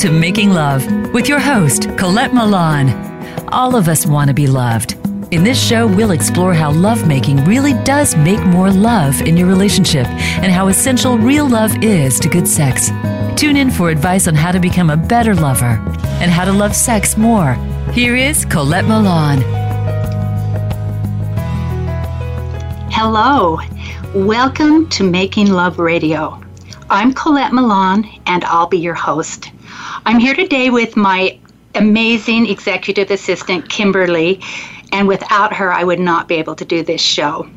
to Making Love with your host, Colette Milan. All of us want to be loved. In this show, we'll explore how lovemaking really does make more love in your relationship and how essential real love is to good sex. Tune in for advice on how to become a better lover and how to love sex more. Here is Colette Milan. Hello. Welcome to Making Love Radio. I'm Colette Milan, and I'll be your host. I'm here today with my amazing executive assistant, Kimberly, and without her, I would not be able to do this show.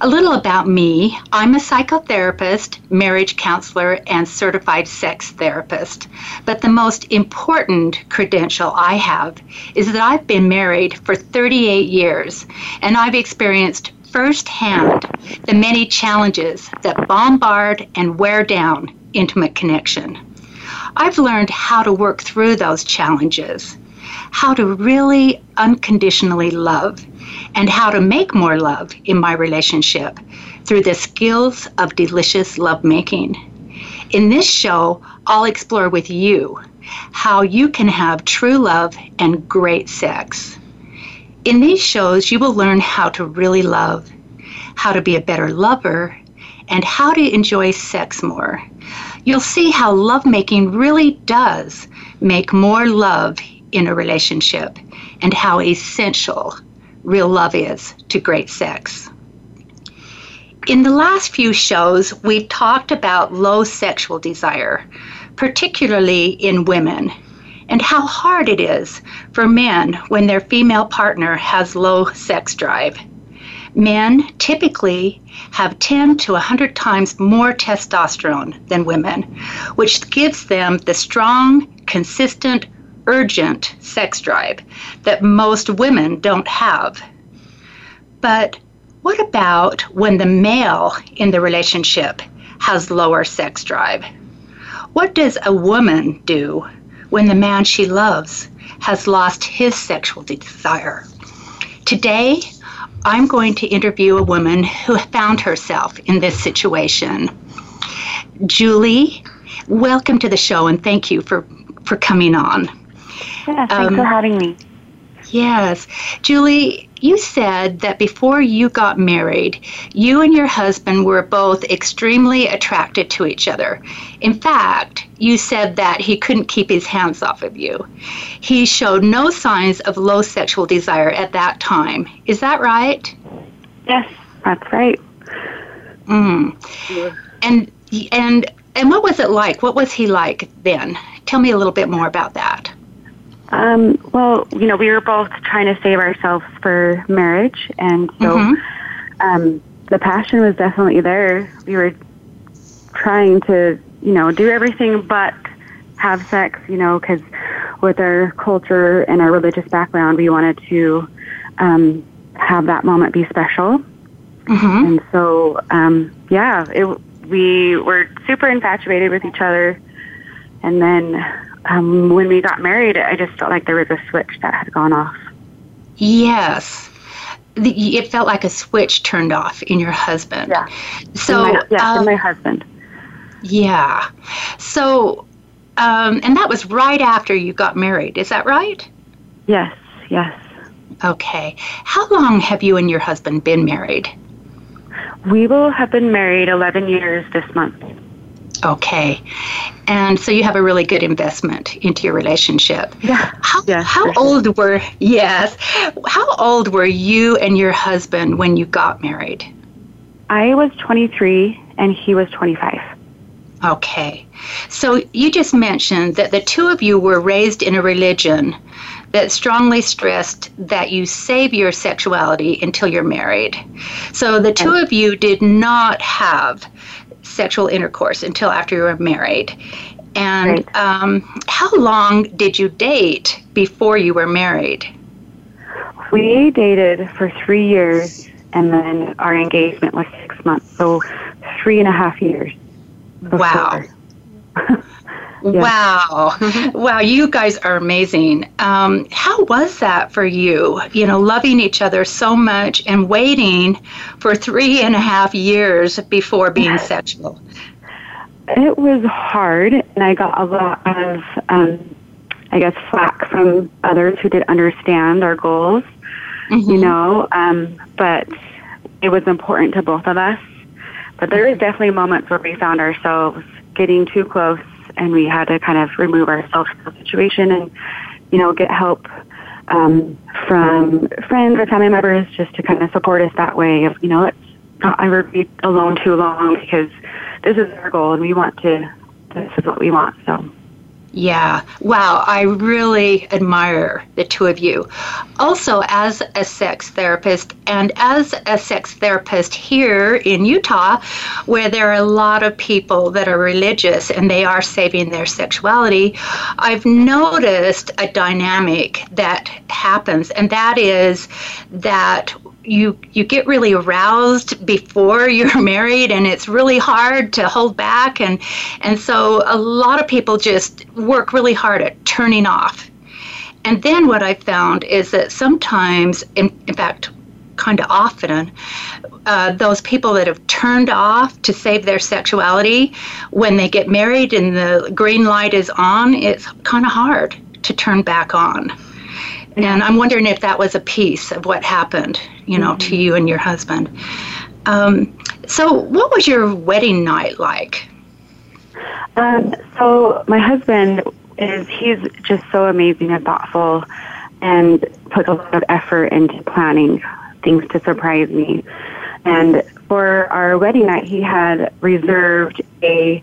A little about me I'm a psychotherapist, marriage counselor, and certified sex therapist. But the most important credential I have is that I've been married for 38 years and I've experienced firsthand the many challenges that bombard and wear down intimate connection. I've learned how to work through those challenges, how to really unconditionally love, and how to make more love in my relationship through the skills of delicious lovemaking. In this show, I'll explore with you how you can have true love and great sex. In these shows, you will learn how to really love, how to be a better lover, and how to enjoy sex more. You'll see how lovemaking really does make more love in a relationship and how essential real love is to great sex. In the last few shows, we've talked about low sexual desire, particularly in women and how hard it is for men when their female partner has low sex drive. Men typically have 10 to 100 times more testosterone than women, which gives them the strong, consistent, urgent sex drive that most women don't have. But what about when the male in the relationship has lower sex drive? What does a woman do when the man she loves has lost his sexual desire. Today, I'm going to interview a woman who found herself in this situation. Julie, welcome to the show and thank you for, for coming on. Yeah, thanks um, for having me. Yes. Julie, you said that before you got married, you and your husband were both extremely attracted to each other. In fact, you said that he couldn't keep his hands off of you. He showed no signs of low sexual desire at that time. Is that right? Yes, that's right. Mm. And and and what was it like? What was he like then? Tell me a little bit more about that. Um, well, you know, we were both trying to save ourselves for marriage, and so mm-hmm. um, the passion was definitely there. We were trying to, you know, do everything but have sex, you know, because with our culture and our religious background, we wanted to um, have that moment be special. Mm-hmm. And so, um, yeah, it, we were super infatuated with each other. And then um, when we got married, I just felt like there was a switch that had gone off. Yes. The, it felt like a switch turned off in your husband. Yeah. So, my, yeah, um, my husband. Yeah. So, um, and that was right after you got married. Is that right? Yes. Yes. Okay. How long have you and your husband been married? We will have been married 11 years this month. Okay. And so you have a really good investment into your relationship. Yeah. How, yeah, how old sure. were, yes, how old were you and your husband when you got married? I was 23 and he was 25. Okay. So you just mentioned that the two of you were raised in a religion that strongly stressed that you save your sexuality until you're married. So the two of you did not have sexual intercourse until after you were married. And right. um, how long did you date before you were married? We dated for three years, and then our engagement was six months, so three and a half years. Before. Wow. Wow. wow, you guys are amazing. Um, how was that for you? You know, loving each other so much and waiting for three and a half years before being sexual. it was hard, and I got a lot of, um, I guess, flack from others who did understand our goals. Mm-hmm. You know, um, but it was important to both of us. But there was definitely moments where we found ourselves getting too close, and we had to kind of remove ourselves from the situation and, you know, get help um, from friends or family members just to kind of support us that way. Of you know, let's not ever be alone too long because this is our goal and we want to. This is what we want. So. Yeah. Wow. I really admire the two of you. Also, as a sex therapist and as a sex therapist here in Utah, where there are a lot of people that are religious and they are saving their sexuality, I've noticed a dynamic that happens, and that is that you you get really aroused before you're married and it's really hard to hold back. And and so a lot of people just work really hard at turning off. And then what i found is that sometimes in, in fact kind of often uh, those people that have turned off to save their sexuality when they get married and the green light is on it's kind of hard to turn back on and I'm wondering if that was a piece of what happened, you know, mm-hmm. to you and your husband. Um, so, what was your wedding night like? Um, so, my husband is, he's just so amazing and thoughtful and puts a lot of effort into planning things to surprise me. And for our wedding night, he had reserved a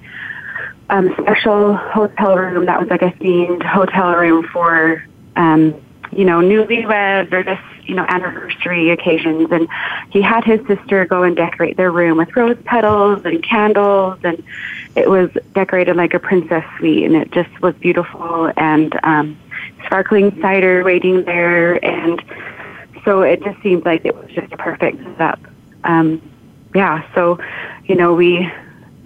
um, special hotel room that was like a themed hotel room for um, you know, newlyweds or just, you know, anniversary occasions. And he had his sister go and decorate their room with rose petals and candles. And it was decorated like a princess suite. And it just was beautiful. And um, sparkling cider waiting there. And so it just seemed like it was just a perfect setup. Um, yeah, so, you know, we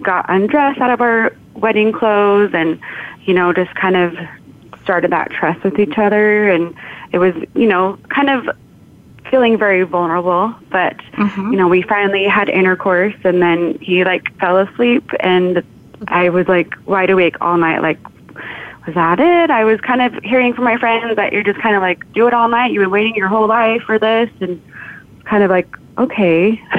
got undressed out of our wedding clothes and, you know, just kind of started that trust with each other and it was, you know, kind of feeling very vulnerable, but mm-hmm. you know, we finally had intercourse and then he like fell asleep and I was like wide awake all night like was that it? I was kind of hearing from my friends that you're just kind of like do it all night. You've been waiting your whole life for this and kind of like okay.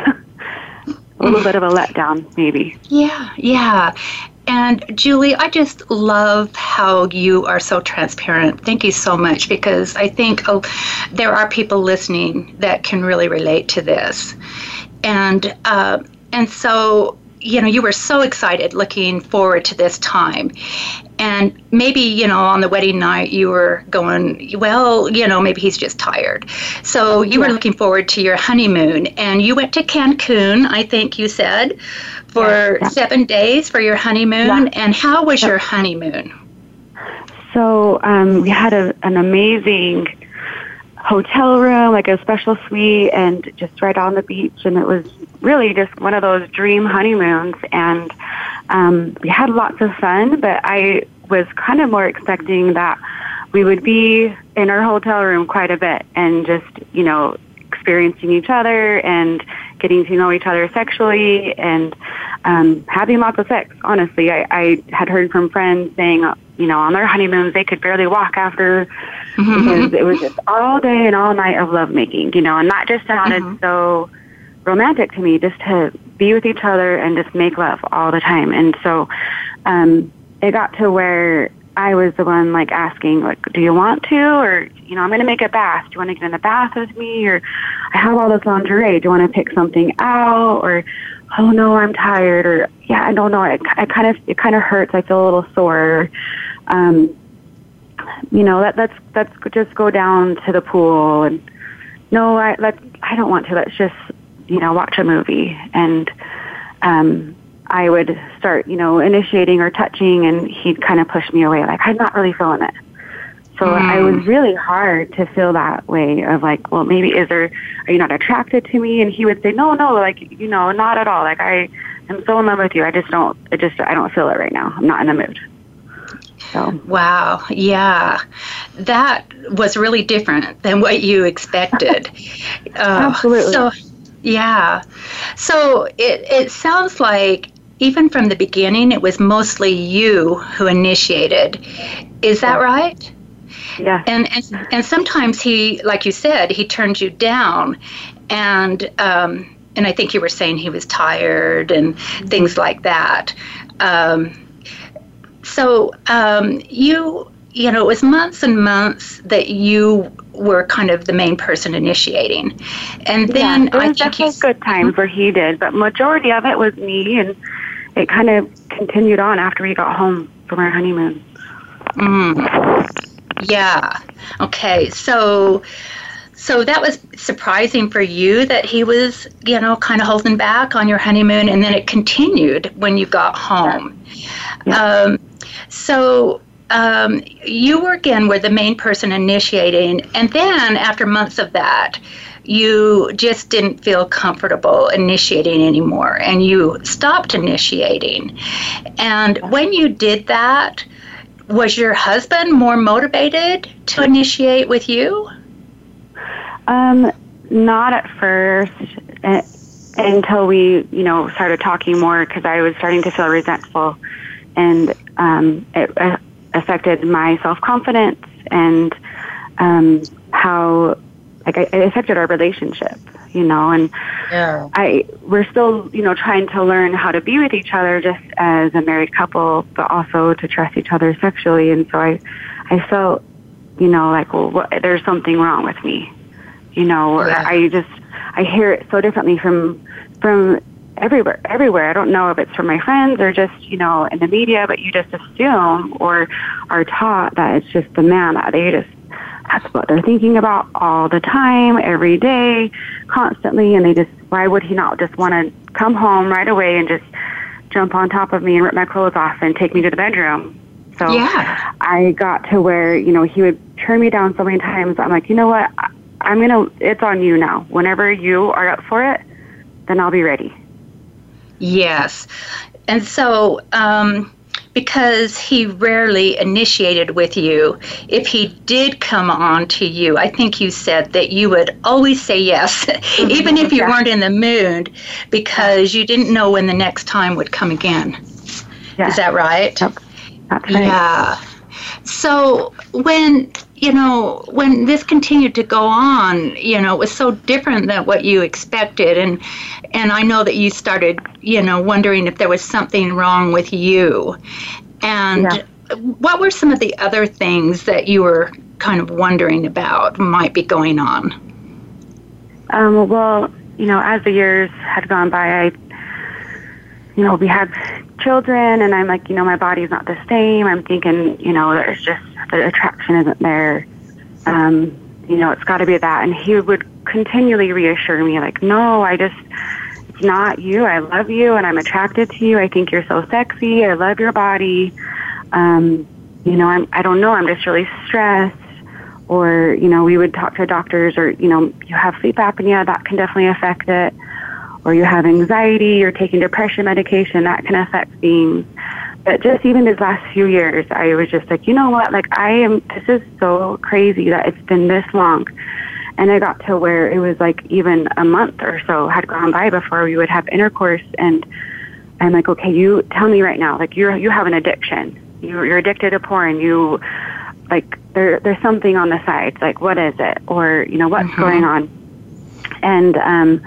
a little bit of a letdown maybe. Yeah, yeah. And Julie, I just love how you are so transparent. Thank you so much because I think oh, there are people listening that can really relate to this. And uh, and so you know you were so excited looking forward to this time and maybe you know on the wedding night you were going well you know maybe he's just tired so you yeah. were looking forward to your honeymoon and you went to cancun i think you said for yeah. seven days for your honeymoon. Yeah. And how was your honeymoon? So um, we had a, an amazing hotel room, like a special suite, and just right on the beach. And it was really just one of those dream honeymoons. And um, we had lots of fun, but I was kind of more expecting that we would be in our hotel room quite a bit and just, you know, experiencing each other and getting to know each other sexually and um, having lots of sex. Honestly, I, I had heard from friends saying, you know, on their honeymoons they could barely walk after mm-hmm. because it was just all day and all night of lovemaking. You know, and that just sounded mm-hmm. so romantic to me, just to be with each other and just make love all the time. And so um, it got to where I was the one like asking, like, do you want to? Or, you know, I'm going to make a bath. Do you want to get in the bath with me? Or I have all this lingerie. Do you want to pick something out? Or, oh no, I'm tired. Or, yeah, I don't know. It, I kind of, it kind of hurts. I feel a little sore. Um, you know, let, let's, let's just go down to the pool and no, I, let's, I don't want to. Let's just, you know, watch a movie. And, um, I would start, you know, initiating or touching, and he'd kind of push me away, like I'm not really feeling it. So mm. it was really hard to feel that way of like, well, maybe is there, are you not attracted to me? And he would say, no, no, like, you know, not at all. Like I am so in love with you. I just don't, it just, I don't feel it right now. I'm not in the mood. So. Wow. Yeah. That was really different than what you expected. uh, Absolutely. So, yeah. So it, it sounds like even from the beginning, it was mostly you who initiated. Is that right? Yeah. And, and and sometimes he, like you said, he turned you down, and um, and I think you were saying he was tired and things like that. Um, so um, you you know it was months and months that you were kind of the main person initiating, and then yeah, there I was think definitely good times where he did, but majority of it was me, and it kind of continued on after we got home from our honeymoon. Mm. Yeah. Okay. So so that was surprising for you that he was, you know, kind of holding back on your honeymoon and then it continued when you got home. Yeah. Um, so um, you were again were the main person initiating and then after months of that you just didn't feel comfortable initiating anymore and you stopped initiating and when you did that was your husband more motivated to initiate with you? Um, not at first uh, until we, you know, started talking more because I was starting to feel resentful, and um, it uh, affected my self confidence and um, how, like, it affected our relationship you know, and yeah. I we're still, you know, trying to learn how to be with each other just as a married couple, but also to trust each other sexually. And so I, I felt, you know, like, well, what, there's something wrong with me, you know, yeah. I just, I hear it so differently from, from everywhere, everywhere. I don't know if it's from my friends or just, you know, in the media, but you just assume or are taught that it's just the man that they just that's what they're thinking about all the time, every day, constantly. And they just, why would he not just want to come home right away and just jump on top of me and rip my clothes off and take me to the bedroom? So yeah. I got to where, you know, he would turn me down so many times. I'm like, you know what? I'm going to, it's on you now. Whenever you are up for it, then I'll be ready. Yes. And so, um, because he rarely initiated with you. If he did come on to you, I think you said that you would always say yes, mm-hmm. even if you yeah. weren't in the mood, because you didn't know when the next time would come again. Yeah. Is that right? Yep. That's right. Yeah. So when you know when this continued to go on, you know it was so different than what you expected, and and I know that you started you know wondering if there was something wrong with you, and. Yeah. What were some of the other things that you were kind of wondering about might be going on? Um, well, you know, as the years had gone by, I you know, we had children, and I'm like, you know, my body's not the same. I'm thinking, you know, there's just the attraction isn't there. Um, you know, it's got to be that. And he would continually reassure me, like, no, I just, it's not you. I love you, and I'm attracted to you. I think you're so sexy. I love your body. Um, you know, I'm, I don't know. I'm just really stressed. Or, you know, we would talk to doctors, or, you know, you have sleep apnea, that can definitely affect it or you have anxiety, you're taking depression medication, that can affect things. But just even these last few years, I was just like, you know what? Like, I am, this is so crazy that it's been this long. And I got to where it was like even a month or so had gone by before we would have intercourse. And I'm like, okay, you tell me right now, like, you're, you have an addiction. You're, you're addicted to porn. You, like, there, there's something on the side. Like, what is it? Or, you know, what's mm-hmm. going on? And, um,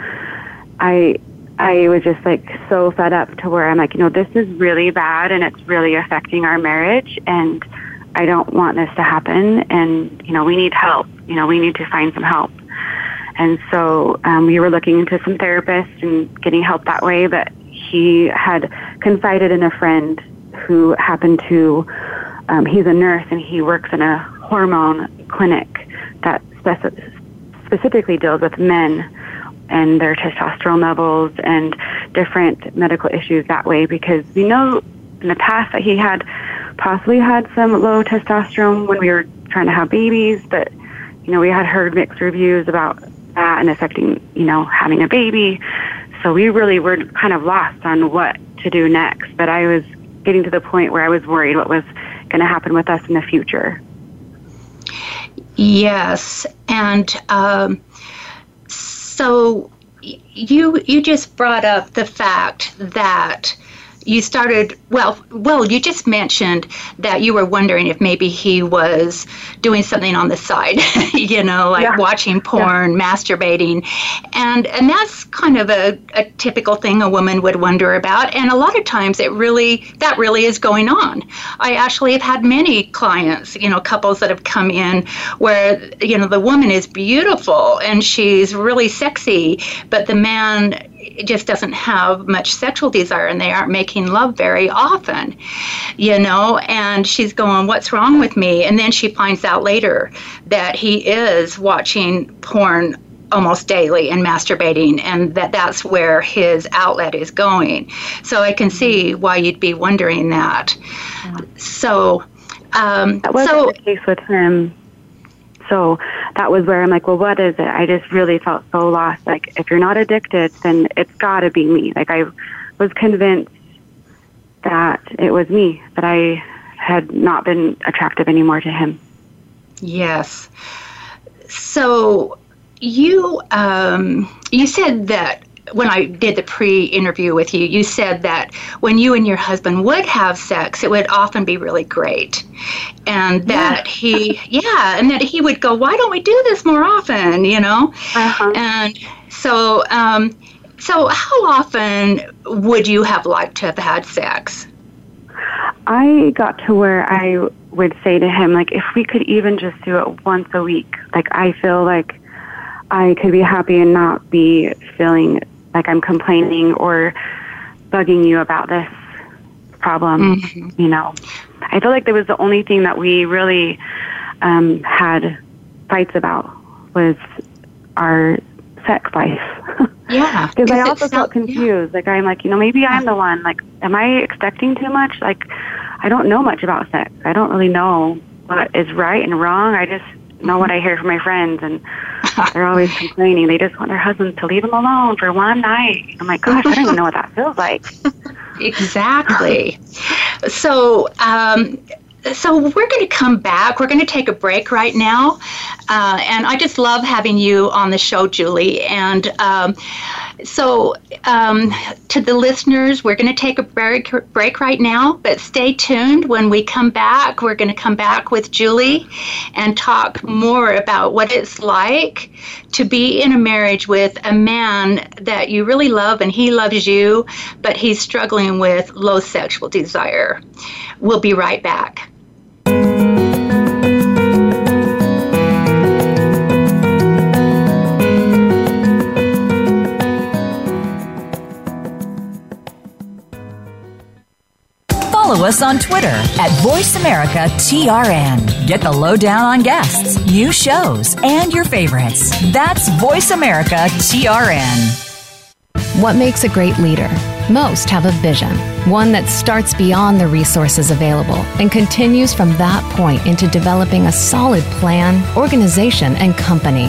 I I was just like so fed up to where I'm like, you know, this is really bad and it's really affecting our marriage and I don't want this to happen and you know, we need help. You know, we need to find some help. And so um, we were looking into some therapists and getting help that way, but he had confided in a friend who happened to, um, he's a nurse and he works in a hormone clinic that speci- specifically deals with men and their testosterone levels and different medical issues that way because we know in the past that he had possibly had some low testosterone when we were trying to have babies, but you know, we had heard mixed reviews about that and affecting, you know, having a baby. So we really were kind of lost on what to do next. But I was getting to the point where I was worried what was going to happen with us in the future. Yes, and um, so you you just brought up the fact that you started well well you just mentioned that you were wondering if maybe he was doing something on the side you know like yeah. watching porn yeah. masturbating and and that's kind of a, a typical thing a woman would wonder about and a lot of times it really that really is going on i actually have had many clients you know couples that have come in where you know the woman is beautiful and she's really sexy but the man just doesn't have much sexual desire and they aren't making love very often, you know. And she's going, What's wrong with me? And then she finds out later that he is watching porn almost daily and masturbating and that that's where his outlet is going so i can see why you'd be wondering that yeah. so um, that wasn't so, the case with him so that was where I'm like, well, what is it? I just really felt so lost. Like, if you're not addicted, then it's got to be me. Like, I was convinced that it was me, that I had not been attractive anymore to him. Yes. So you um, you said that when I did the pre interview with you, you said that when you and your husband would have sex, it would often be really great. And that yeah. he, yeah, and that he would go, Why don't we do this more often? You know? Uh-huh. And so, um, so how often would you have liked to have had sex? I got to where I would say to him, like, if we could even just do it once a week, like, I feel like I could be happy and not be feeling like I'm complaining or bugging you about this problem. Mm-hmm. You know, I feel like that was the only thing that we really um, had fights about was our sex life. Yeah, because I also felt confused. Yeah. Like I'm like, you know, maybe I'm the one. Like, am I expecting too much? Like, I don't know much about sex. I don't really know what is right and wrong. I just know what I hear from my friends, and they're always complaining. They just want their husbands to leave them alone for one night. I'm like, gosh, I don't even know what that feels like. exactly. so, um, so we're going to come back. We're going to take a break right now, uh, and I just love having you on the show, Julie. And um, so, um, to the listeners, we're going to take a break, break right now, but stay tuned. When we come back, we're going to come back with Julie and talk more about what it's like to be in a marriage with a man that you really love and he loves you, but he's struggling with low sexual desire. We'll be right back. Us on Twitter at VoiceAmericaTRN. Get the lowdown on guests, new shows, and your favorites. That's VoiceAmericaTRN. What makes a great leader? Most have a vision, one that starts beyond the resources available and continues from that point into developing a solid plan, organization, and company.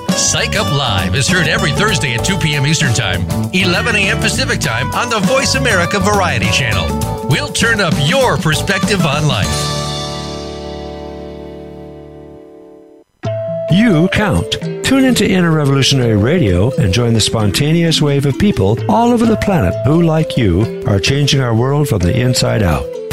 Psych Up Live is heard every Thursday at 2 p.m. Eastern Time, 11 a.m. Pacific Time on the Voice America Variety Channel. We'll turn up your perspective on life. You count. Tune into Inner Revolutionary Radio and join the spontaneous wave of people all over the planet who, like you, are changing our world from the inside out.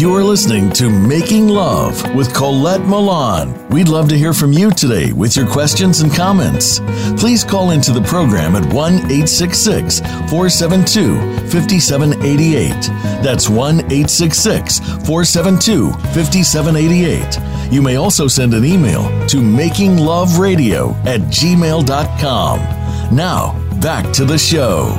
You're listening to Making Love with Colette Milan. We'd love to hear from you today with your questions and comments. Please call into the program at 1 866 472 5788. That's 1 866 472 5788. You may also send an email to makingloveradio at gmail.com. Now, back to the show.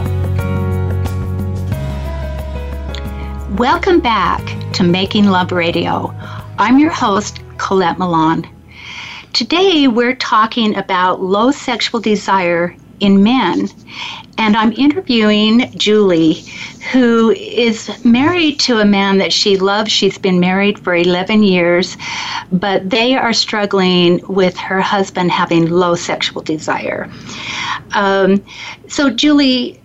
Welcome back to Making Love Radio. I'm your host, Colette Milan. Today we're talking about low sexual desire in men, and I'm interviewing Julie, who is married to a man that she loves. She's been married for 11 years, but they are struggling with her husband having low sexual desire. Um, so, Julie,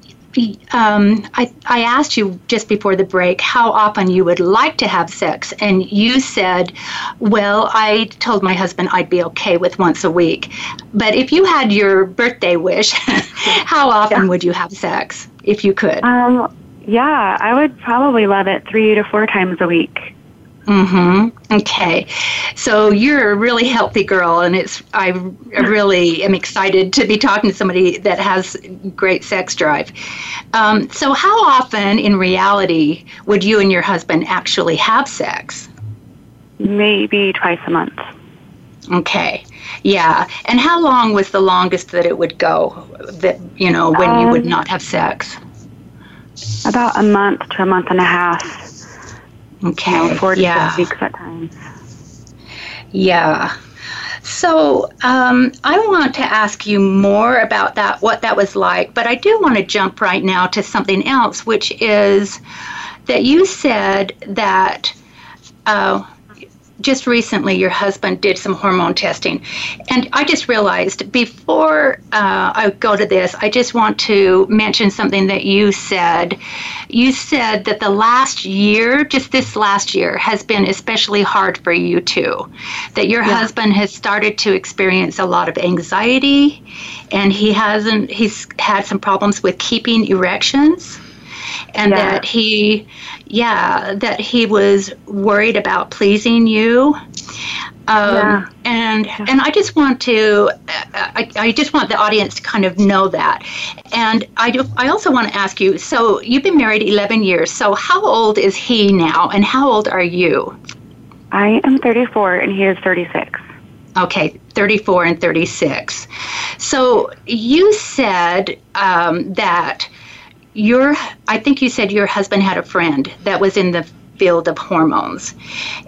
um, I, I asked you just before the break how often you would like to have sex, and you said, Well, I told my husband I'd be okay with once a week. But if you had your birthday wish, how often yeah. would you have sex if you could? Um, yeah, I would probably love it three to four times a week. Mm-hmm. Okay. So you're a really healthy girl, and it's I really am excited to be talking to somebody that has great sex drive. Um, so how often, in reality, would you and your husband actually have sex? Maybe twice a month. Okay. Yeah. And how long was the longest that it would go? That you know when um, you would um, not have sex? About a month to a month and a half. Okay. You know, four to yeah. six weeks at times. Yeah. So um, I want to ask you more about that, what that was like, but I do want to jump right now to something else, which is that you said that uh, just recently your husband did some hormone testing. And I just realized before uh, I go to this, I just want to mention something that you said. You said that the last year, just this last year, has been especially hard for you too. That your yeah. husband has started to experience a lot of anxiety and he hasn't, he's had some problems with keeping erections and yeah. that he yeah that he was worried about pleasing you um, yeah. and and I just want to I, I just want the audience to kind of know that and I do, I also want to ask you so you've been married 11 years so how old is he now and how old are you I am 34 and he is 36 Okay, 34 and 36. So you said um, that your I think you said your husband had a friend that was in the field of hormones.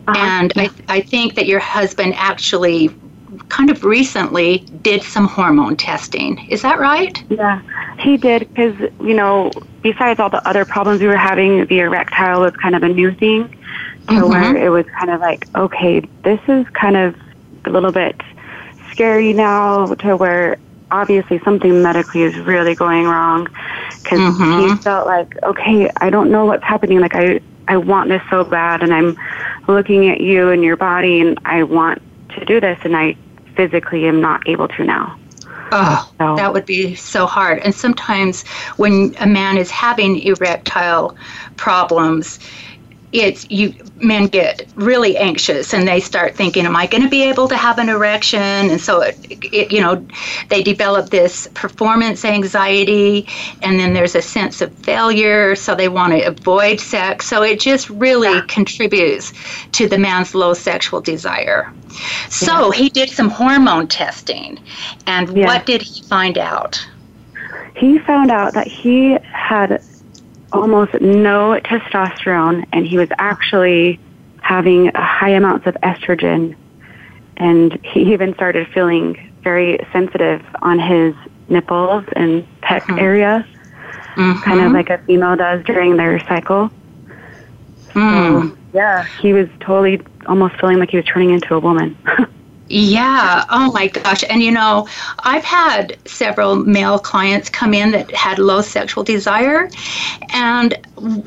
Uh-huh. And I, I think that your husband actually kind of recently did some hormone testing. Is that right? Yeah, he did because, you know, besides all the other problems we were having, the erectile was kind of a new thing. So mm-hmm. where it was kind of like, okay, this is kind of a little bit scary now to where obviously something medically is really going wrong because mm-hmm. he felt like okay i don't know what's happening like i i want this so bad and i'm looking at you and your body and i want to do this and i physically am not able to now Oh, so. that would be so hard. And sometimes when a man is having erectile problems, it's you men get really anxious and they start thinking am i going to be able to have an erection and so it, it, you know they develop this performance anxiety and then there's a sense of failure so they want to avoid sex so it just really yeah. contributes to the man's low sexual desire so yeah. he did some hormone testing and yeah. what did he find out he found out that he had almost no testosterone, and he was actually having high amounts of estrogen. And he even started feeling very sensitive on his nipples and pec mm-hmm. area, mm-hmm. kind of like a female does during their cycle. Mm. So, yeah, he was totally almost feeling like he was turning into a woman. Yeah. Oh my gosh. And you know, I've had several male clients come in that had low sexual desire. And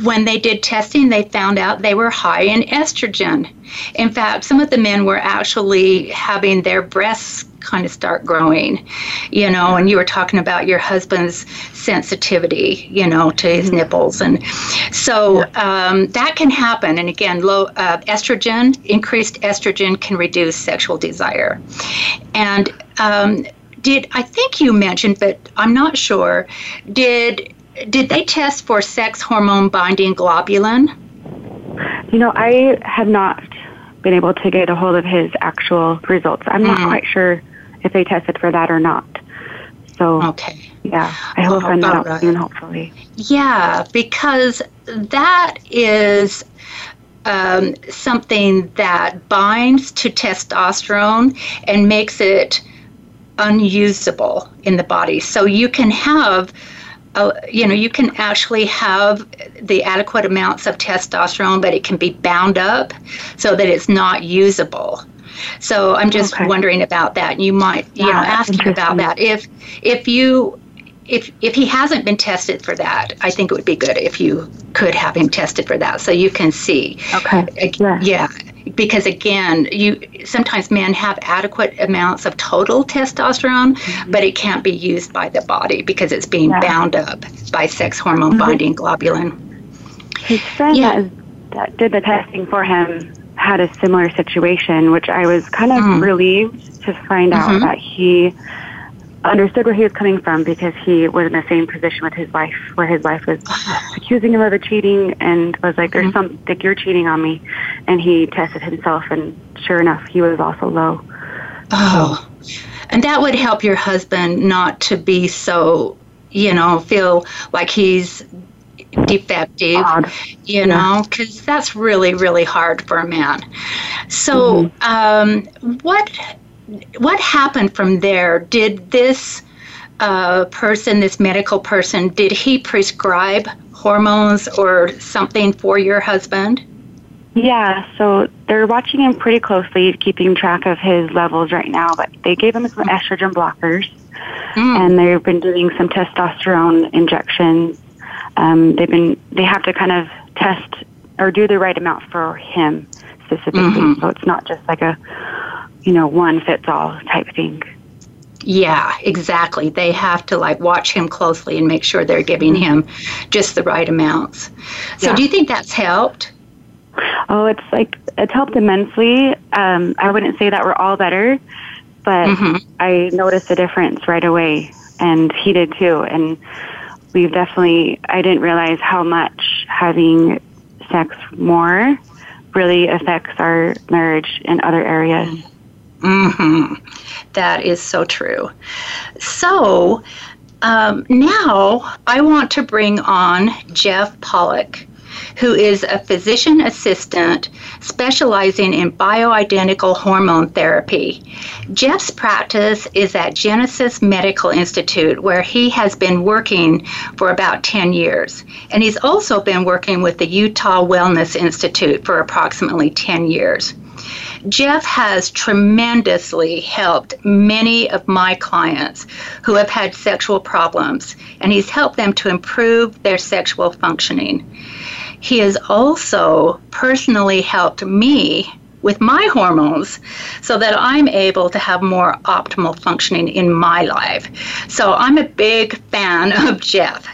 when they did testing, they found out they were high in estrogen. In fact, some of the men were actually having their breasts kind of start growing, you know, and you were talking about your husband's sensitivity, you know, to his nipples. And so um, that can happen. And again, low uh, estrogen, increased estrogen can reduce sexual desire. And um, did I think you mentioned, but I'm not sure, did did they test for sex hormone binding globulin? You know, I have not been able to get a hold of his actual results. I'm not mm. quite sure if they tested for that or not. So, okay. Yeah, I will find that out right. soon, hopefully. Yeah, because that is um, something that binds to testosterone and makes it unusable in the body. So you can have uh, you know, you can actually have the adequate amounts of testosterone, but it can be bound up so that it's not usable. So I'm just okay. wondering about that. You might, you yeah, know, ask him about that. If if you if if he hasn't been tested for that, I think it would be good if you could have him tested for that, so you can see. Okay. Yeah. yeah because again, you sometimes men have adequate amounts of total testosterone, mm-hmm. but it can't be used by the body because it's being yeah. bound up by sex hormone mm-hmm. binding globulin. His friend yeah. that, did the testing for him had a similar situation, which I was kind of mm. relieved to find out mm-hmm. that he understood where he was coming from because he was in the same position with his wife, where his wife was accusing him of cheating and was like, "There's mm-hmm. some like you're cheating on me," and he tested himself, and sure enough, he was also low. Oh, and that would help your husband not to be so, you know, feel like he's defective, Odd. you know, because that's really, really hard for a man. So, mm-hmm. um, what what happened from there? Did this uh, person, this medical person, did he prescribe hormones or something for your husband? Yeah, so they're watching him pretty closely, keeping track of his levels right now. But they gave him some estrogen blockers, mm. and they've been doing some testosterone injections. Um, they've been they have to kind of test or do the right amount for him specifically. Mm-hmm. So it's not just like a you know, one fits all type thing. Yeah, exactly. They have to like watch him closely and make sure they're giving him just the right amounts. So, yeah. do you think that's helped? Oh, it's like it's helped immensely. Um, I wouldn't say that we're all better, but mm-hmm. I noticed a difference right away, and he did too. And we've definitely, I didn't realize how much having sex more really affects our marriage in other areas. Mm-hmm. That is so true. So um, now I want to bring on Jeff Pollock, who is a physician assistant specializing in bioidentical hormone therapy. Jeff's practice is at Genesis Medical Institute, where he has been working for about 10 years. And he's also been working with the Utah Wellness Institute for approximately 10 years. Jeff has tremendously helped many of my clients who have had sexual problems, and he's helped them to improve their sexual functioning. He has also personally helped me with my hormones so that I'm able to have more optimal functioning in my life. So I'm a big fan of Jeff.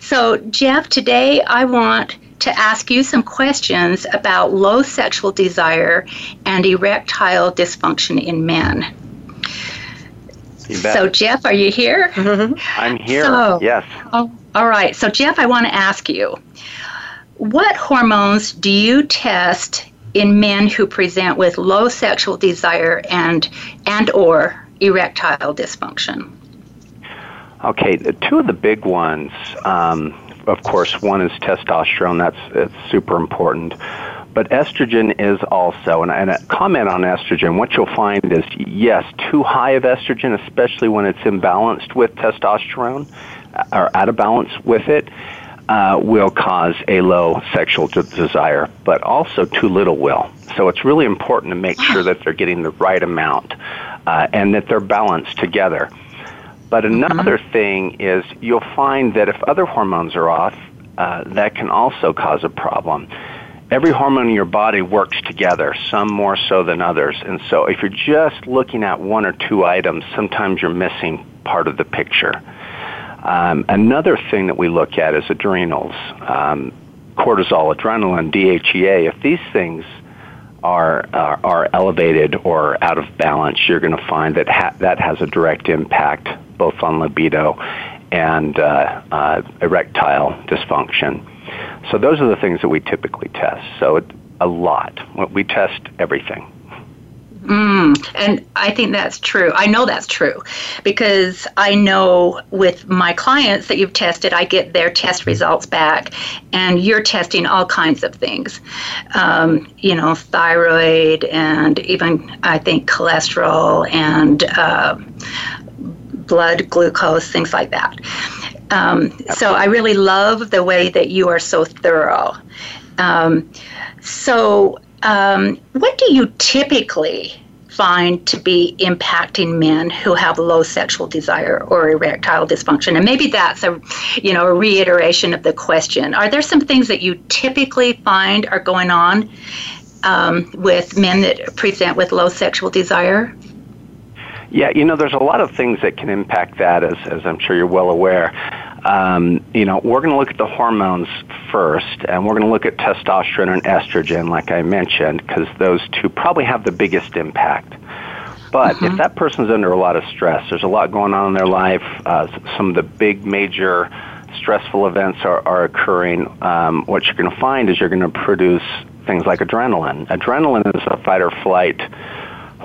So, Jeff, today I want to ask you some questions about low sexual desire and erectile dysfunction in men. So, Jeff, are you here? Mm-hmm. I'm here. So, yes. Oh, all right. So, Jeff, I want to ask you what hormones do you test in men who present with low sexual desire and and or erectile dysfunction? Okay, two of the big ones um, of course, one is testosterone. That's it's super important. But estrogen is also, and, and a comment on estrogen, what you'll find is, yes, too high of estrogen, especially when it's imbalanced with testosterone, or out of balance with it, uh, will cause a low sexual desire, but also too little will. So it's really important to make sure that they're getting the right amount uh, and that they're balanced together. But mm-hmm. another mm-hmm. thing is you'll find that if other hormones are off, uh, that can also cause a problem. every hormone in your body works together, some more so than others. And so if you're just looking at one or two items, sometimes you're missing part of the picture. Um, another thing that we look at is adrenals, um, cortisol, adrenaline, DHEA. If these things are, are, are elevated or out of balance, you're going to find that ha- that has a direct impact both on libido and uh, uh, erectile dysfunction. So those are the things that we typically test. So it, a lot. We test everything. Mm, and I think that's true. I know that's true because I know with my clients that you've tested, I get their test results back, and you're testing all kinds of things. Um, you know, thyroid, and even I think cholesterol and uh, blood glucose, things like that. Um, so I really love the way that you are so thorough. Um, so, um, what do you typically find to be impacting men who have low sexual desire or erectile dysfunction? And maybe that's a, you know, a reiteration of the question. Are there some things that you typically find are going on um, with men that present with low sexual desire? Yeah, you know, there's a lot of things that can impact that, as, as I'm sure you're well aware. Um, you know, we're going to look at the hormones first, and we're going to look at testosterone and estrogen, like I mentioned, because those two probably have the biggest impact. But mm-hmm. if that person's under a lot of stress, there's a lot going on in their life, uh, some of the big major stressful events are, are occurring, um, what you're going to find is you're going to produce things like adrenaline. Adrenaline is a fight or flight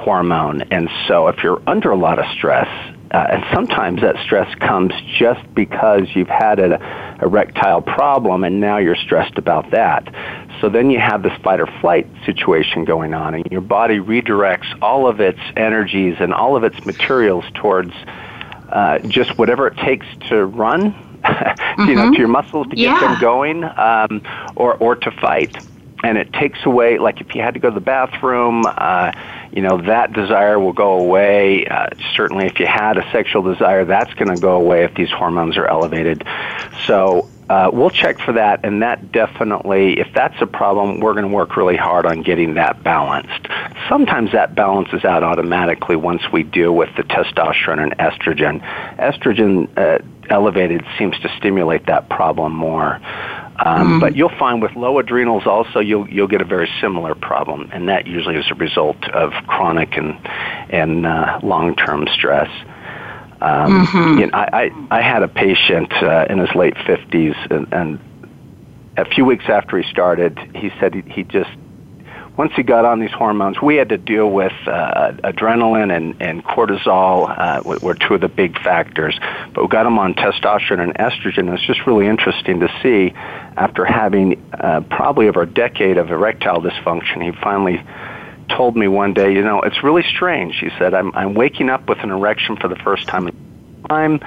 hormone. And so if you're under a lot of stress, uh, and sometimes that stress comes just because you've had an erectile problem and now you're stressed about that. So then you have this fight or flight situation going on, and your body redirects all of its energies and all of its materials towards uh, just whatever it takes to run, mm-hmm. you know, to your muscles to get yeah. them going, um, or or to fight. And it takes away, like if you had to go to the bathroom. Uh, you know that desire will go away. Uh, certainly, if you had a sexual desire, that's going to go away if these hormones are elevated. So uh, we'll check for that, and that definitely, if that's a problem, we're going to work really hard on getting that balanced. Sometimes that balances out automatically once we deal with the testosterone and estrogen. Estrogen uh, elevated seems to stimulate that problem more. Um, mm But you'll find with low adrenals also you'll you'll get a very similar problem, and that usually is a result of chronic and and uh, long term stress. Um, mm-hmm. you know, I, I I had a patient uh, in his late fifties, and, and a few weeks after he started, he said he, he just once he got on these hormones, we had to deal with uh, adrenaline and, and cortisol uh, were two of the big factors. But we got him on testosterone and estrogen. It's just really interesting to see after having uh, probably over a decade of erectile dysfunction, he finally told me one day, you know, it's really strange. He said, I'm, I'm waking up with an erection for the first time in time.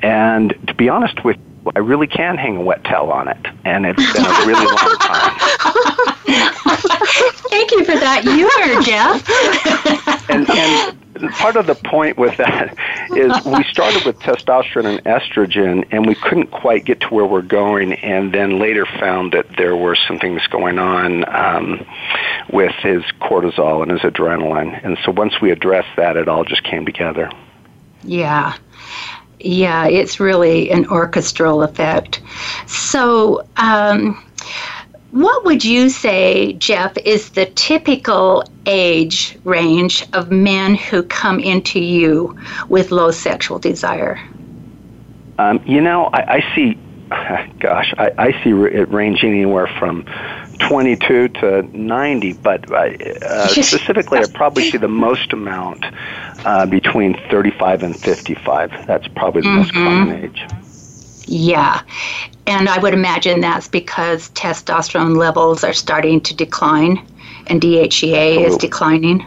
And to be honest with you, I really can hang a wet towel on it. And it's been a really long time. Thank you for that humor, Jeff. and, and part of the point with that is we started with testosterone and estrogen, and we couldn't quite get to where we're going, and then later found that there were some things going on um, with his cortisol and his adrenaline. And so once we addressed that, it all just came together. Yeah. Yeah, it's really an orchestral effect. So, um, what would you say, Jeff, is the typical age range of men who come into you with low sexual desire? Um, you know, I, I see, gosh, I, I see it ranging anywhere from 22 to 90, but uh, specifically, I probably see the most amount uh, between 35 and 55. That's probably the mm-hmm. most common age. Yeah. And I would imagine that's because testosterone levels are starting to decline and DHEA is declining.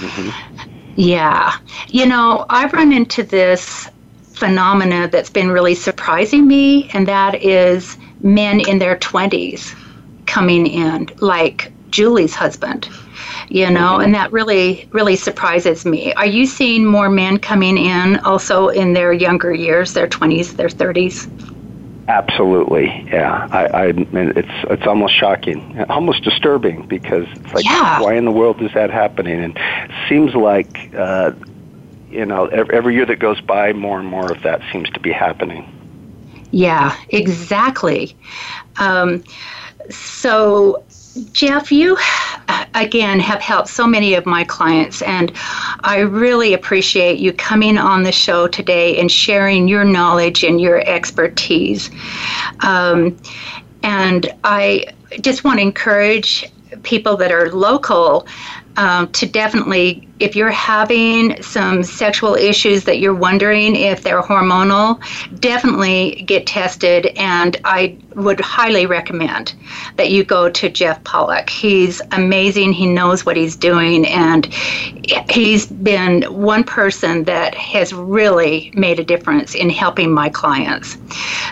Mm-hmm. Yeah. You know, I've run into this phenomena that's been really surprising me, and that is men in their 20s coming in, like Julie's husband you know, and that really, really surprises me. Are you seeing more men coming in also in their younger years, their 20s, their 30s? Absolutely, yeah. I, I it's it's almost shocking, almost disturbing because it's like, yeah. why in the world is that happening? And it seems like, uh, you know, every year that goes by, more and more of that seems to be happening. Yeah, exactly. Um, so, Jeff, you again have helped so many of my clients, and I really appreciate you coming on the show today and sharing your knowledge and your expertise. Um, and I just want to encourage people that are local um, to definitely if you're having some sexual issues that you're wondering if they're hormonal, definitely get tested. And I would highly recommend that you go to Jeff Pollock. He's amazing. He knows what he's doing. And he's been one person that has really made a difference in helping my clients.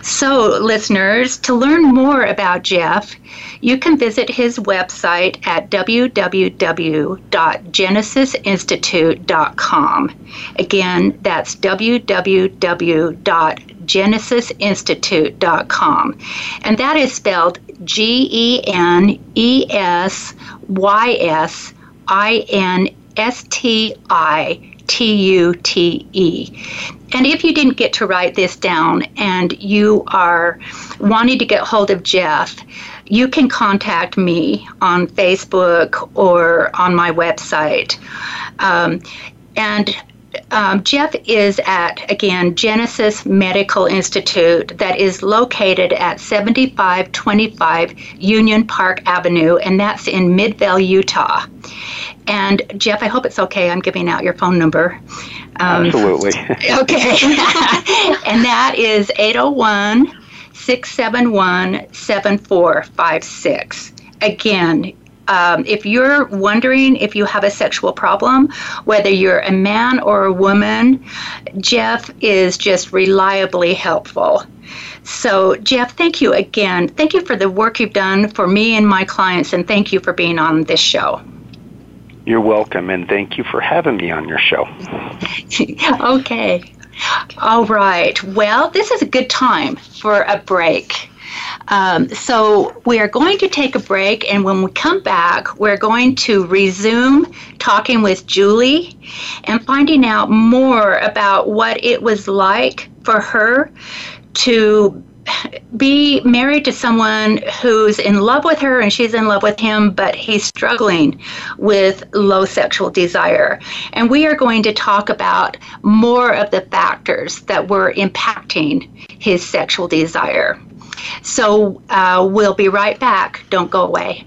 So, listeners, to learn more about Jeff, you can visit his website at www.genesysinstitute.com genesysinstitute.com. Again, that's www.genesysinstitute.com. And that is spelled G E N E S Y S I N S T I T U T E. And if you didn't get to write this down and you are wanting to get hold of Jeff, you can contact me on Facebook or on my website. Um, and um, Jeff is at, again, Genesys Medical Institute that is located at 7525 Union Park Avenue, and that's in Midvale, Utah. And Jeff, I hope it's okay. I'm giving out your phone number. Um, Absolutely. okay. and that is 801 671 7456. Again, um, if you're wondering if you have a sexual problem, whether you're a man or a woman, Jeff is just reliably helpful. So, Jeff, thank you again. Thank you for the work you've done for me and my clients, and thank you for being on this show. You're welcome, and thank you for having me on your show. okay. All right. Well, this is a good time for a break. Um, so we are going to take a break, and when we come back, we're going to resume talking with Julie and finding out more about what it was like for her to be married to someone who's in love with her and she's in love with him, but he's struggling with low sexual desire. And we are going to talk about more of the factors that were impacting his sexual desire. So uh, we'll be right back. Don't go away.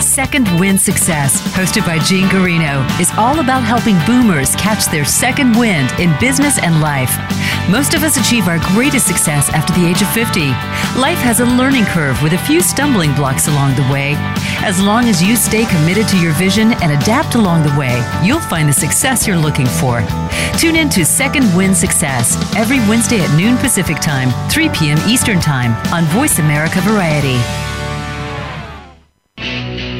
Second Wind Success, hosted by Gene Guarino, is all about helping boomers catch their second wind in business and life. Most of us achieve our greatest success after the age of 50. Life has a learning curve with a few stumbling blocks along the way. As long as you stay committed to your vision and adapt along the way, you'll find the success you're looking for. Tune in to Second Wind Success every Wednesday at noon Pacific Time, 3 p.m. Eastern Time on Voice America Variety.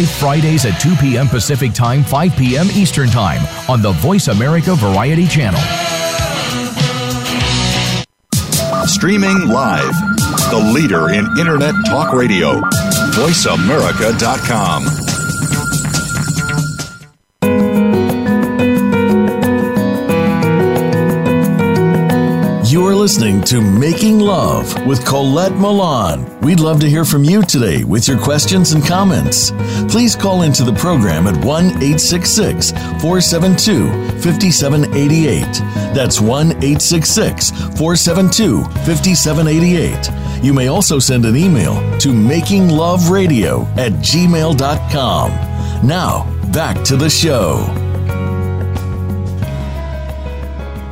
live Fridays at 2 p.m. Pacific Time, 5 p.m. Eastern Time on the Voice America Variety Channel. Streaming live, the leader in Internet Talk Radio, voiceamerica.com. listening to Making Love with Colette Milan. We'd love to hear from you today with your questions and comments. Please call into the program at 1 866 472 5788. That's 1 866 472 5788. You may also send an email to makingloveradio at gmail.com. Now, back to the show.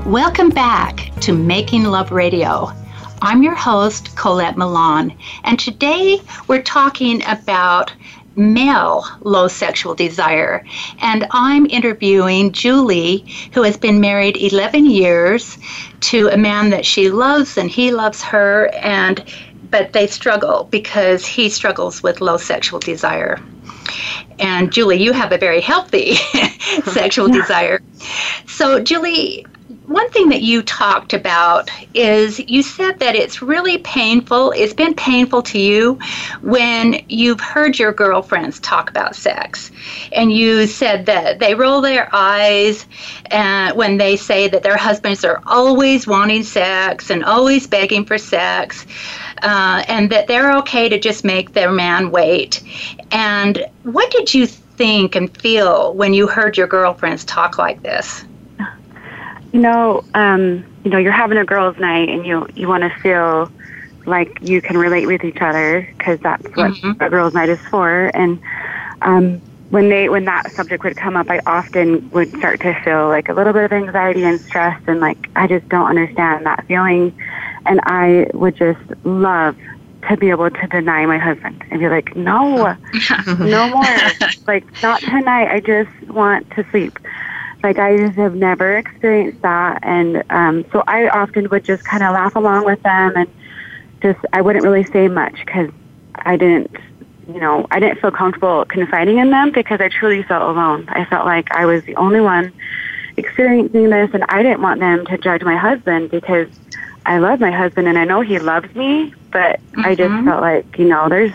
Welcome back to Making Love Radio. I'm your host, Colette Milan, and today we're talking about male low sexual desire. And I'm interviewing Julie, who has been married 11 years to a man that she loves and he loves her, and but they struggle because he struggles with low sexual desire. And Julie, you have a very healthy sexual desire. So, Julie, one thing that you talked about is you said that it's really painful. It's been painful to you when you've heard your girlfriends talk about sex. And you said that they roll their eyes and when they say that their husbands are always wanting sex and always begging for sex. Uh, and that they're okay to just make their man wait. And what did you think and feel when you heard your girlfriends talk like this? You know, um, you know, you're having a girls' night, and you you want to feel like you can relate with each other because that's what mm-hmm. a girls' night is for. And um, when they when that subject would come up, I often would start to feel like a little bit of anxiety and stress, and like I just don't understand that feeling. And I would just love to be able to deny my husband and be like, no, no more, like not tonight. I just want to sleep. Like I just have never experienced that, and um, so I often would just kind of laugh along with them, and just I wouldn't really say much because I didn't, you know, I didn't feel comfortable confiding in them because I truly felt alone. I felt like I was the only one experiencing this, and I didn't want them to judge my husband because I love my husband and I know he loves me, but mm-hmm. I just mm-hmm. felt like, you know, there's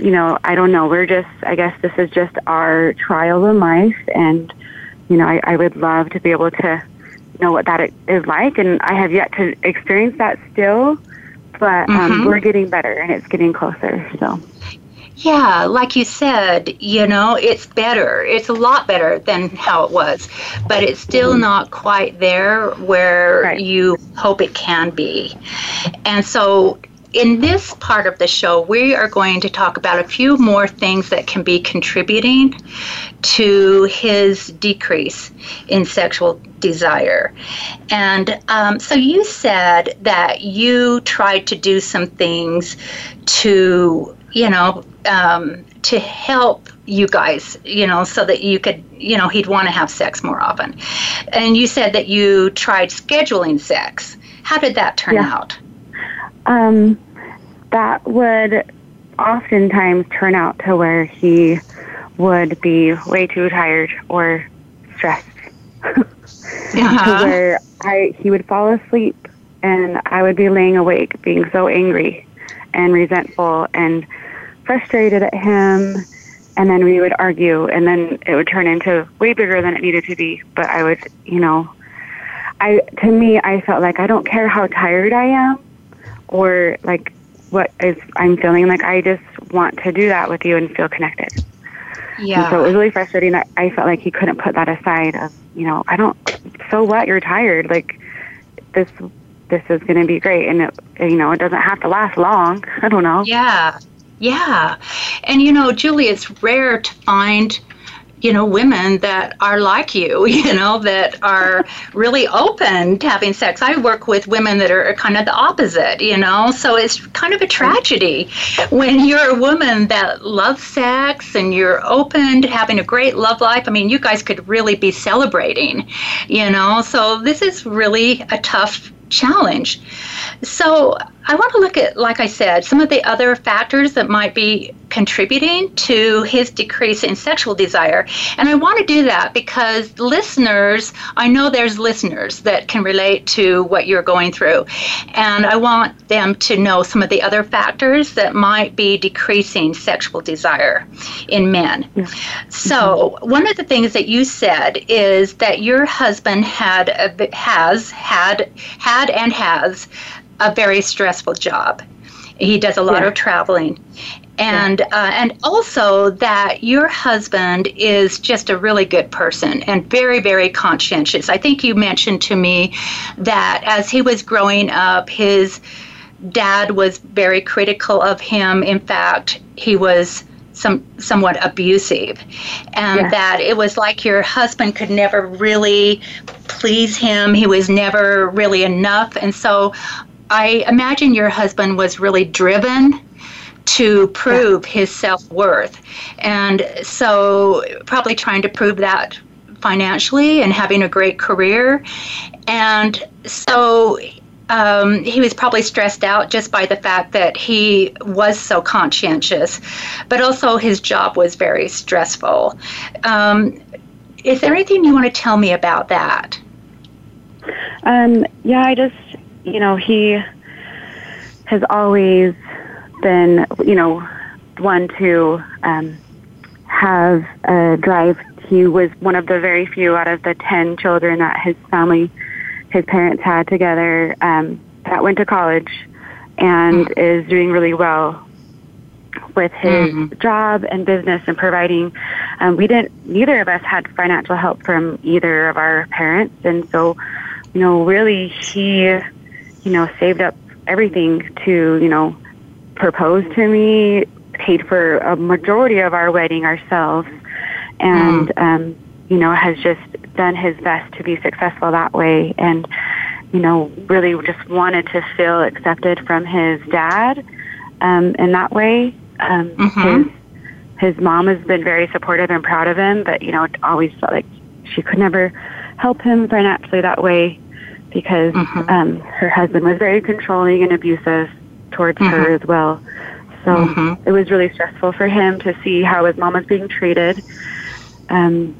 you know, I don't know. We're just, I guess this is just our trial in life, and you know, I, I would love to be able to know what that is like, and I have yet to experience that still, but um, mm-hmm. we're getting better and it's getting closer. So. Yeah, like you said, you know, it's better. It's a lot better than how it was, but it's still mm-hmm. not quite there where right. you hope it can be. And so in this part of the show, we are going to talk about a few more things that can be contributing to his decrease in sexual desire. And um, so you said that you tried to do some things to, you know, um, to help you guys, you know, so that you could, you know, he'd want to have sex more often. And you said that you tried scheduling sex. How did that turn yeah. out? Um, that would oftentimes turn out to where he would be way too tired or stressed. uh-huh. where I he would fall asleep and I would be laying awake being so angry and resentful and frustrated at him and then we would argue and then it would turn into way bigger than it needed to be but I would you know I to me I felt like I don't care how tired I am or like what is I'm feeling like I just want to do that with you and feel connected. Yeah. And so it was really frustrating that I felt like he couldn't put that aside of, you know, I don't so what, you're tired. Like this this is going to be great and it, you know, it doesn't have to last long. I don't know. Yeah. Yeah. And you know, Julie, it's rare to find you know, women that are like you, you know, that are really open to having sex. I work with women that are kind of the opposite, you know, so it's kind of a tragedy when you're a woman that loves sex and you're open to having a great love life. I mean, you guys could really be celebrating, you know, so this is really a tough challenge. So, I want to look at, like I said, some of the other factors that might be contributing to his decrease in sexual desire. And I want to do that because listeners, I know there's listeners that can relate to what you're going through. And I want them to know some of the other factors that might be decreasing sexual desire in men. So, one of the things that you said is that your husband had has had had and has a very stressful job. He does a lot yeah. of traveling. And uh, and also that your husband is just a really good person and very very conscientious. I think you mentioned to me that as he was growing up, his dad was very critical of him. In fact, he was some somewhat abusive and yeah. that it was like your husband could never really please him he was never really enough and so I imagine your husband was really driven to prove yeah. his self worth. And so, probably trying to prove that financially and having a great career. And so, um, he was probably stressed out just by the fact that he was so conscientious, but also his job was very stressful. Um, is there anything you want to tell me about that? Um, yeah, I just you know, he has always been, you know, one to um, have a drive. He was one of the very few out of the 10 children that his family, his parents had together, um, that went to college and mm-hmm. is doing really well with his mm-hmm. job and business and providing. Um, we didn't, neither of us had financial help from either of our parents. And so, you know, really he you know, saved up everything to, you know, propose to me, paid for a majority of our wedding ourselves, and, mm. um, you know, has just done his best to be successful that way. And, you know, really just wanted to feel accepted from his dad um, in that way. Um, mm-hmm. His his mom has been very supportive and proud of him, but you know, always felt like she could never help him financially that way because mm-hmm. um, her husband was very controlling and abusive towards mm-hmm. her as well. So mm-hmm. it was really stressful for him to see how his mom was being treated. Um,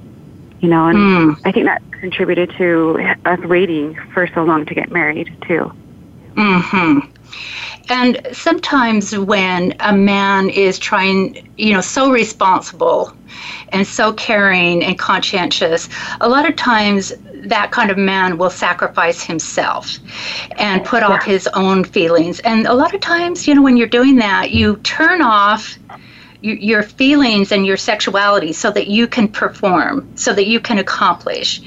you know, and mm. I think that contributed to us waiting for so long to get married too. Hmm. And sometimes when a man is trying, you know, so responsible and so caring and conscientious, a lot of times that kind of man will sacrifice himself and put off his own feelings. And a lot of times, you know, when you're doing that, you turn off your feelings and your sexuality so that you can perform, so that you can accomplish.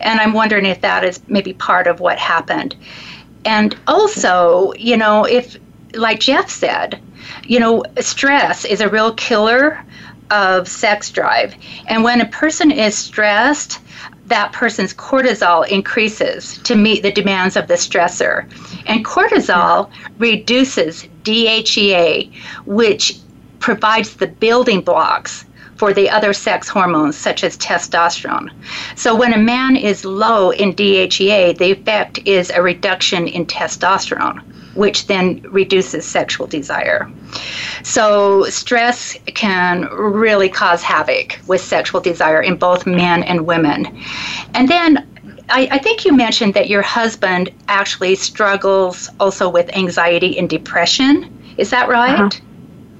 And I'm wondering if that is maybe part of what happened. And also, you know, if, like Jeff said, you know, stress is a real killer of sex drive. And when a person is stressed, that person's cortisol increases to meet the demands of the stressor. And cortisol reduces DHEA, which provides the building blocks for the other sex hormones such as testosterone. So when a man is low in DHEA, the effect is a reduction in testosterone which then reduces sexual desire. So, stress can really cause havoc with sexual desire in both men and women. And then I, I, think you mentioned that your husband actually struggles also with anxiety and depression. Is that right? Uh-huh.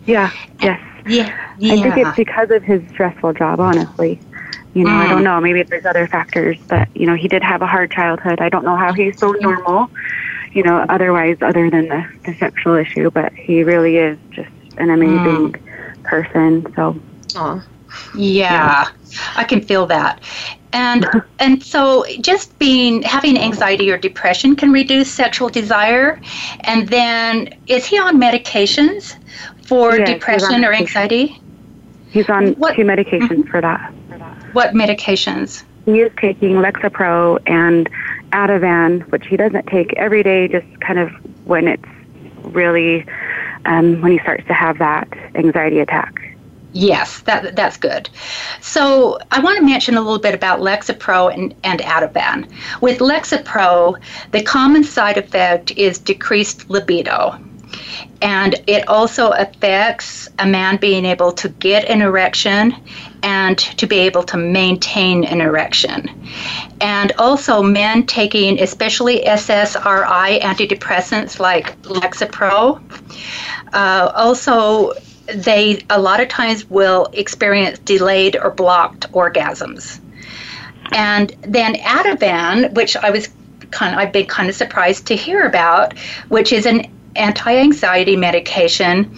Yeah, yes. Yeah, yeah. I think it's because of his stressful job, honestly. You know, mm. I don't mm. know. Maybe there's other factors, but, you know, he did have a hard childhood. I don't know how he's so normal you know, otherwise, other than the, the sexual issue. But he really is just an amazing mm. person. So, Aww. Yeah, yeah, I can feel that. And and so just being having anxiety or depression can reduce sexual desire. And then is he on medications for yes, depression or anxiety? He's on what, two medications mm-hmm. for that. What medications? He is taking Lexapro and Ativan, which he doesn't take every day, just kind of when it's really um, when he starts to have that anxiety attack. Yes, that that's good. So I want to mention a little bit about Lexapro and, and Ativan. With Lexapro, the common side effect is decreased libido. And it also affects a man being able to get an erection and to be able to maintain an erection. And also, men taking especially SSRI antidepressants like Lexapro, uh, also they a lot of times will experience delayed or blocked orgasms. And then Ativan, which I was kind of, I've been kind of surprised to hear about, which is an anti-anxiety medication.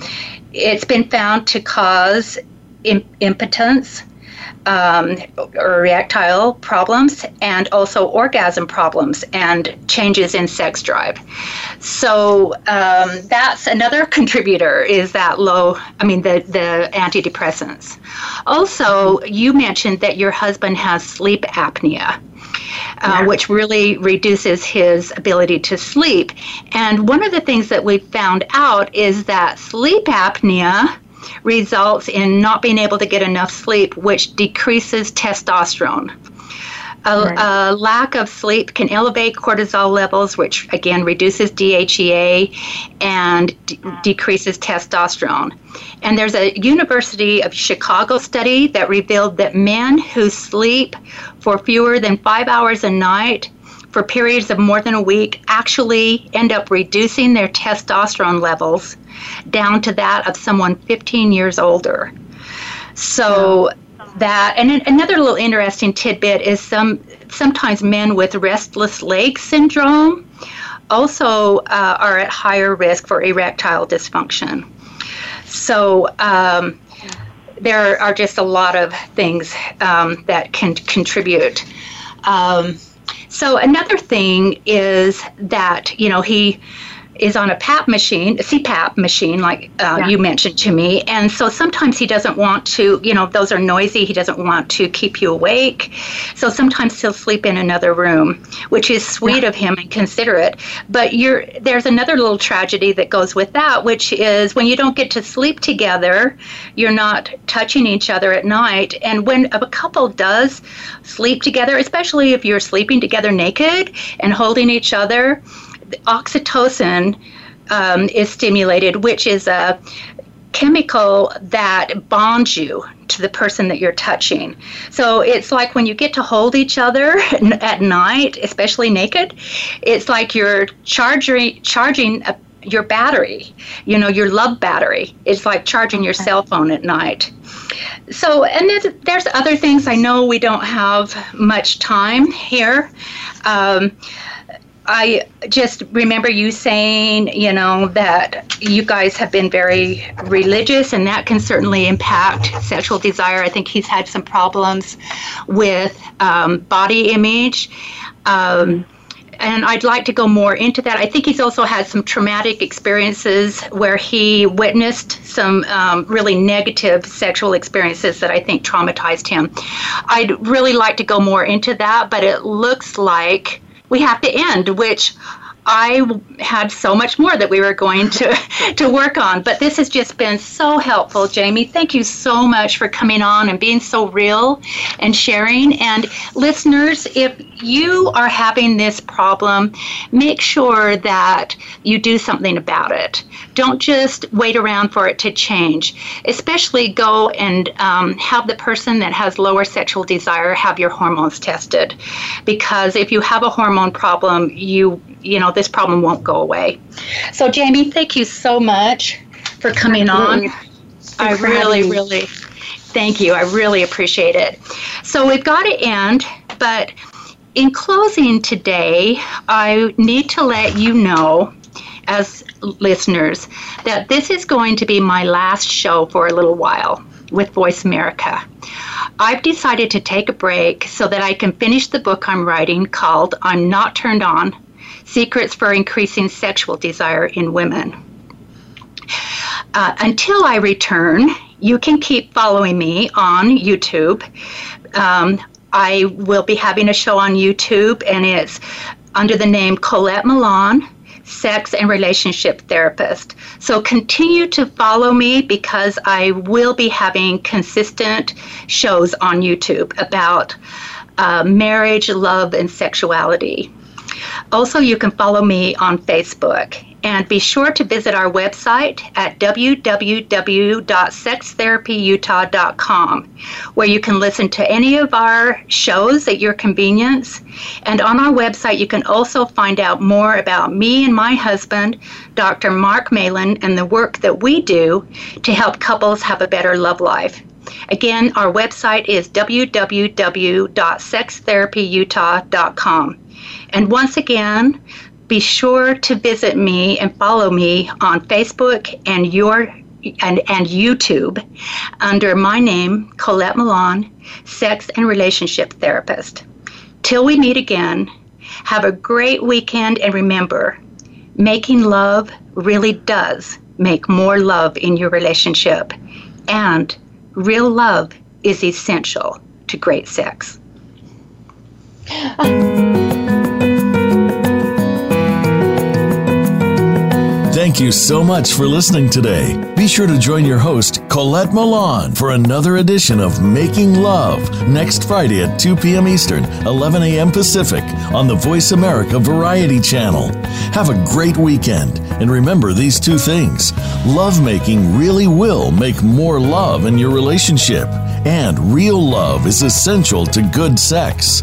It's been found to cause impotence, um, erectile problems and also orgasm problems and changes in sex drive. So um, that's another contributor is that low, I mean, the, the antidepressants. Also, you mentioned that your husband has sleep apnea. Uh, yeah. which really reduces his ability to sleep. And one of the things that we found out is that sleep apnea results in not being able to get enough sleep, which decreases testosterone. A, right. a, lack of sleep can elevate cortisol levels, which again reduces DHEA and d- decreases testosterone. And there's a University of Chicago study that revealed that men who sleep for fewer than five hours a night for periods of more than a week actually end up reducing their testosterone levels down to that of someone 15 years older. So that and another little interesting tidbit is some sometimes men with restless leg syndrome also uh, are at higher risk for erectile dysfunction. So um, there are just a lot of things um, that can contribute. Um, so another thing is that you know he is on a PAP machine, a CPAP machine, like uh, yeah. you mentioned to me. And so sometimes he doesn't want to, you know, those are noisy. He doesn't want to keep you awake. So sometimes he'll sleep in another room, which is sweet yeah. of him and considerate. But you're, there's another little tragedy that goes with that, which is when you don't get to sleep together, you're not touching each other at night. And when a couple does sleep together, especially if you're sleeping together naked and holding each other, oxytocin um, is stimulated, which is a chemical that bonds you to the person that you're touching. So it's like when you get to hold each other at night, especially naked, it's like you're charging charging a, your battery, you know, your love battery. It's like charging your cell phone at night. So, and there's, there's other things. I know we don't have much time here. Um, I just remember you saying, you know, that you guys have been very religious, and that can certainly impact sexual desire. I think he's had some problems with um, body image. Um, and I'd like to go more into that. I think he's also had some traumatic experiences where he witnessed some um, really negative sexual experiences that I think traumatized him. I'd really like to go more into that, but it looks like we have to end, which I had so much more that we were going to to work on, but this has just been so helpful, Jamie. Thank you so much for coming on and being so real and sharing. And listeners, if you are having this problem, make sure that you do something about it. Don't just wait around for it to change. Especially go and um, have the person that has lower sexual desire have your hormones tested, because if you have a hormone problem, you you know this problem won't go away. So, Jamie, thank you so much for coming on. I really, really thank you. I really appreciate it. So, we've got to end, but in closing today, I need to let you know, as listeners, that this is going to be my last show for a little while with Voice America. I've decided to take a break so that I can finish the book I'm writing called I'm Not Turned On Secrets for Increasing Sexual Desire in Women. Uh, until I return, you can keep following me on YouTube. Um, I will be having a show on YouTube, and it's under the name Colette Milan, sex and relationship therapist. So continue to follow me because I will be having consistent shows on YouTube about uh, marriage, love, and sexuality. Also, you can follow me on Facebook. And be sure to visit our website at www.sextherapyutah.com, where you can listen to any of our shows at your convenience. And on our website, you can also find out more about me and my husband, Dr. Mark Malin, and the work that we do to help couples have a better love life. Again, our website is www.sextherapyutah.com. And once again, be sure to visit me and follow me on Facebook and your and, and YouTube under my name, Colette Milan, Sex and Relationship Therapist. Till we meet again, have a great weekend and remember, making love really does make more love in your relationship. And real love is essential to great sex. Thank you so much for listening today. Be sure to join your host, Colette Milan, for another edition of Making Love next Friday at 2 p.m. Eastern, 11 a.m. Pacific on the Voice America Variety Channel. Have a great weekend, and remember these two things lovemaking really will make more love in your relationship, and real love is essential to good sex.